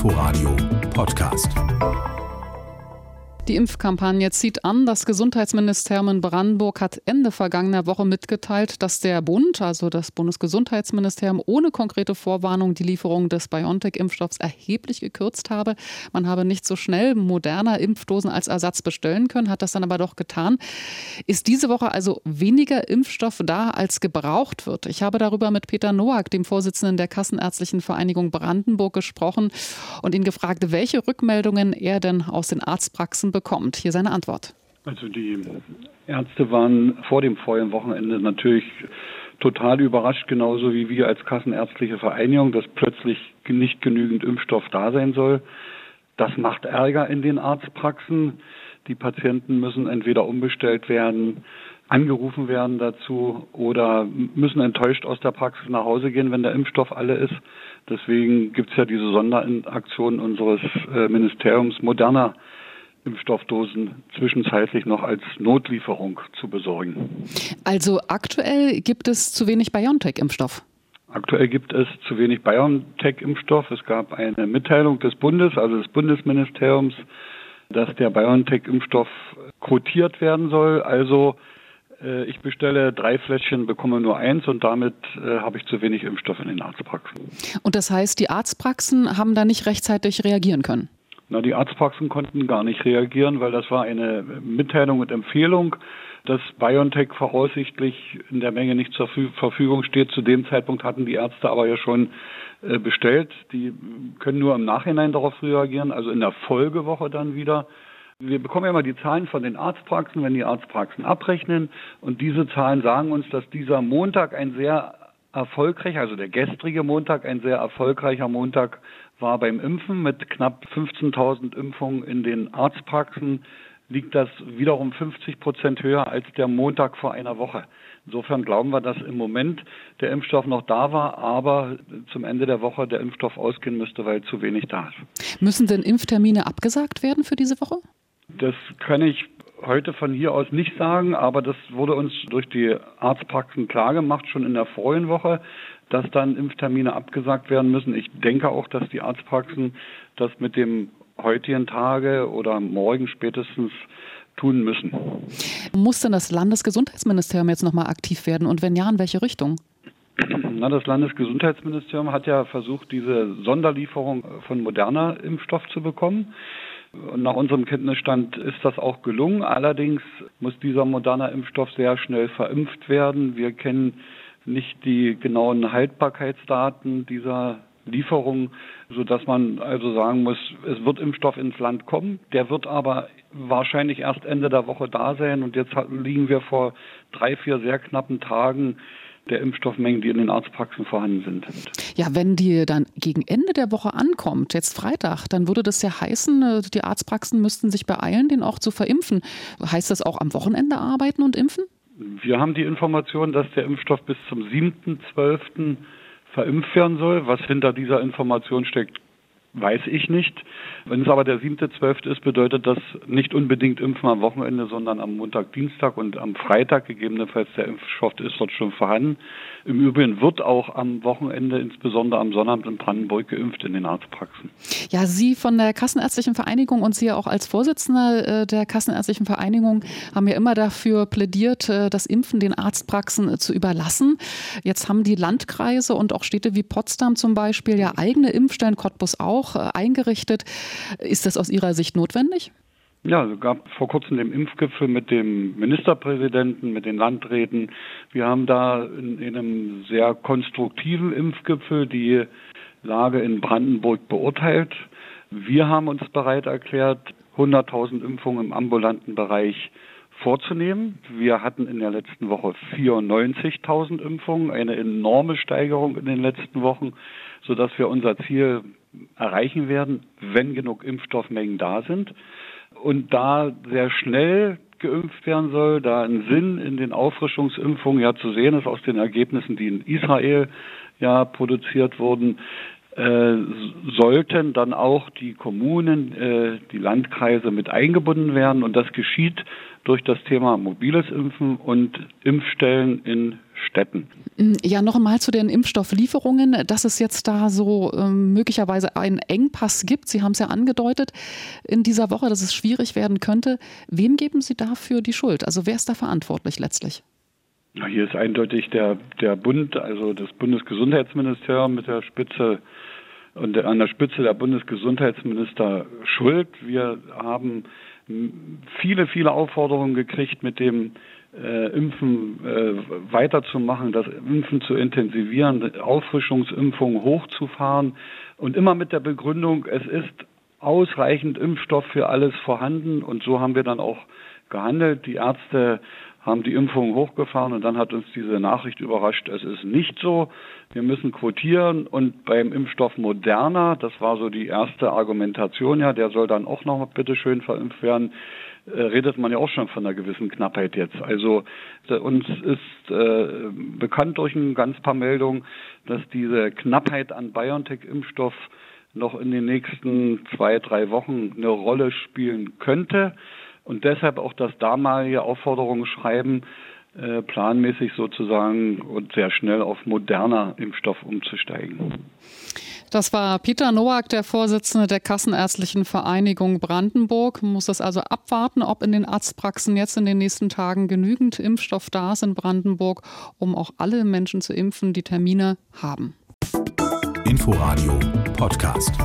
Inforadio Podcast. Die Impfkampagne zieht an. Das Gesundheitsministerium in Brandenburg hat Ende vergangener Woche mitgeteilt, dass der Bund, also das Bundesgesundheitsministerium, ohne konkrete Vorwarnung die Lieferung des BioNTech-Impfstoffs erheblich gekürzt habe. Man habe nicht so schnell moderner Impfdosen als Ersatz bestellen können, hat das dann aber doch getan. Ist diese Woche also weniger Impfstoff da, als gebraucht wird? Ich habe darüber mit Peter Noack, dem Vorsitzenden der Kassenärztlichen Vereinigung Brandenburg, gesprochen und ihn gefragt, welche Rückmeldungen er denn aus den Arztpraxen bekommt bekommt. Hier seine Antwort. Also die Ärzte waren vor dem vorigen Wochenende natürlich total überrascht, genauso wie wir als Kassenärztliche Vereinigung, dass plötzlich nicht genügend Impfstoff da sein soll. Das macht Ärger in den Arztpraxen. Die Patienten müssen entweder umbestellt werden, angerufen werden dazu oder müssen enttäuscht aus der Praxis nach Hause gehen, wenn der Impfstoff alle ist. Deswegen gibt es ja diese Sonderaktion unseres äh, Ministeriums moderner Impfstoffdosen zwischenzeitlich noch als Notlieferung zu besorgen. Also aktuell gibt es zu wenig BioNTech-Impfstoff? Aktuell gibt es zu wenig BioNTech-Impfstoff. Es gab eine Mitteilung des Bundes, also des Bundesministeriums, dass der BioNTech-Impfstoff quotiert werden soll. Also äh, ich bestelle drei Fläschchen, bekomme nur eins und damit äh, habe ich zu wenig Impfstoff in den Arztpraxen. Und das heißt, die Arztpraxen haben da nicht rechtzeitig reagieren können? Na, die Arztpraxen konnten gar nicht reagieren, weil das war eine Mitteilung und Empfehlung, dass BioNTech voraussichtlich in der Menge nicht zur Verfügung steht. Zu dem Zeitpunkt hatten die Ärzte aber ja schon äh, bestellt. Die können nur im Nachhinein darauf reagieren, also in der Folgewoche dann wieder. Wir bekommen ja immer die Zahlen von den Arztpraxen, wenn die Arztpraxen abrechnen. Und diese Zahlen sagen uns, dass dieser Montag ein sehr erfolgreich, also der gestrige Montag ein sehr erfolgreicher Montag war beim Impfen mit knapp 15.000 Impfungen in den Arztpraxen liegt das wiederum 50 Prozent höher als der Montag vor einer Woche. Insofern glauben wir, dass im Moment der Impfstoff noch da war, aber zum Ende der Woche der Impfstoff ausgehen müsste, weil zu wenig da ist. Müssen denn Impftermine abgesagt werden für diese Woche? Das kann ich heute von hier aus nicht sagen, aber das wurde uns durch die Arztpraxen klargemacht, schon in der vorigen Woche, dass dann Impftermine abgesagt werden müssen. Ich denke auch, dass die Arztpraxen das mit dem heutigen Tage oder morgen spätestens tun müssen. Muss denn das Landesgesundheitsministerium jetzt nochmal aktiv werden und wenn ja, in welche Richtung? Na, das Landesgesundheitsministerium hat ja versucht, diese Sonderlieferung von moderner Impfstoff zu bekommen. Und nach unserem Kenntnisstand ist das auch gelungen. Allerdings muss dieser moderne Impfstoff sehr schnell verimpft werden. Wir kennen nicht die genauen Haltbarkeitsdaten dieser Lieferung, so dass man also sagen muss, es wird Impfstoff ins Land kommen. Der wird aber wahrscheinlich erst Ende der Woche da sein. Und jetzt liegen wir vor drei, vier sehr knappen Tagen der Impfstoffmengen, die in den Arztpraxen vorhanden sind. Ja, wenn die dann gegen Ende der Woche ankommt, jetzt Freitag, dann würde das ja heißen, äh, die Arztpraxen müssten sich beeilen, den auch zu verimpfen. Heißt das auch am Wochenende arbeiten und impfen? Wir haben die Information, dass der Impfstoff bis zum 7.12. verimpft werden soll. Was hinter dieser Information steckt, weiß ich nicht. Wenn es aber der 7.12. ist, bedeutet das nicht unbedingt Impfen am Wochenende, sondern am Montag, Dienstag und am Freitag gegebenenfalls der Impfstoff ist dort schon vorhanden. Im Übrigen wird auch am Wochenende, insbesondere am Sonnabend in Brandenburg, geimpft in den Arztpraxen. Ja, Sie von der Kassenärztlichen Vereinigung und Sie auch als Vorsitzender äh, der Kassenärztlichen Vereinigung haben ja immer dafür plädiert, äh, das Impfen den Arztpraxen äh, zu überlassen. Jetzt haben die Landkreise und auch Städte wie Potsdam zum Beispiel ja eigene Impfstellen, Cottbus auch, eingerichtet. Ist das aus Ihrer Sicht notwendig? Ja, es gab vor kurzem den Impfgipfel mit dem Ministerpräsidenten, mit den Landräten. Wir haben da in, in einem sehr konstruktiven Impfgipfel die Lage in Brandenburg beurteilt. Wir haben uns bereit erklärt, 100.000 Impfungen im ambulanten Bereich vorzunehmen. Wir hatten in der letzten Woche 94.000 Impfungen, eine enorme Steigerung in den letzten Wochen, sodass wir unser Ziel erreichen werden, wenn genug Impfstoffmengen da sind. Und da sehr schnell geimpft werden soll, da ein Sinn in den Auffrischungsimpfungen ja zu sehen ist aus den Ergebnissen, die in Israel ja produziert wurden, äh, sollten dann auch die Kommunen, äh, die Landkreise mit eingebunden werden. Und das geschieht durch das Thema mobiles Impfen und Impfstellen in Städten. Ja, noch einmal zu den Impfstofflieferungen, dass es jetzt da so ähm, möglicherweise einen Engpass gibt. Sie haben es ja angedeutet in dieser Woche, dass es schwierig werden könnte. Wem geben Sie dafür die Schuld? Also wer ist da verantwortlich letztlich? Hier ist eindeutig der, der Bund, also das Bundesgesundheitsministerium mit der Spitze und an der Spitze der Bundesgesundheitsminister schuld. Wir haben viele, viele Aufforderungen gekriegt, mit dem äh, Impfen äh, weiterzumachen, das Impfen zu intensivieren, Auffrischungsimpfungen hochzufahren und immer mit der Begründung, es ist ausreichend Impfstoff für alles vorhanden und so haben wir dann auch gehandelt. Die Ärzte haben die Impfungen hochgefahren und dann hat uns diese Nachricht überrascht, es ist nicht so. Wir müssen quotieren und beim Impfstoff Moderna, das war so die erste Argumentation, ja, der soll dann auch noch bitte schön verimpft werden, äh, redet man ja auch schon von einer gewissen Knappheit jetzt. Also äh, uns ist äh, bekannt durch ein ganz paar Meldungen, dass diese Knappheit an BioNTech-Impfstoff noch in den nächsten zwei, drei Wochen eine Rolle spielen könnte und deshalb auch das damalige Aufforderungsschreiben äh, planmäßig sozusagen und sehr schnell auf moderner Impfstoff umzusteigen. Das war Peter Nowak, der Vorsitzende der Kassenärztlichen Vereinigung Brandenburg. Man muss das also abwarten, ob in den Arztpraxen jetzt in den nächsten Tagen genügend Impfstoff da ist in Brandenburg, um auch alle Menschen zu impfen, die Termine haben. Inforadio Podcast.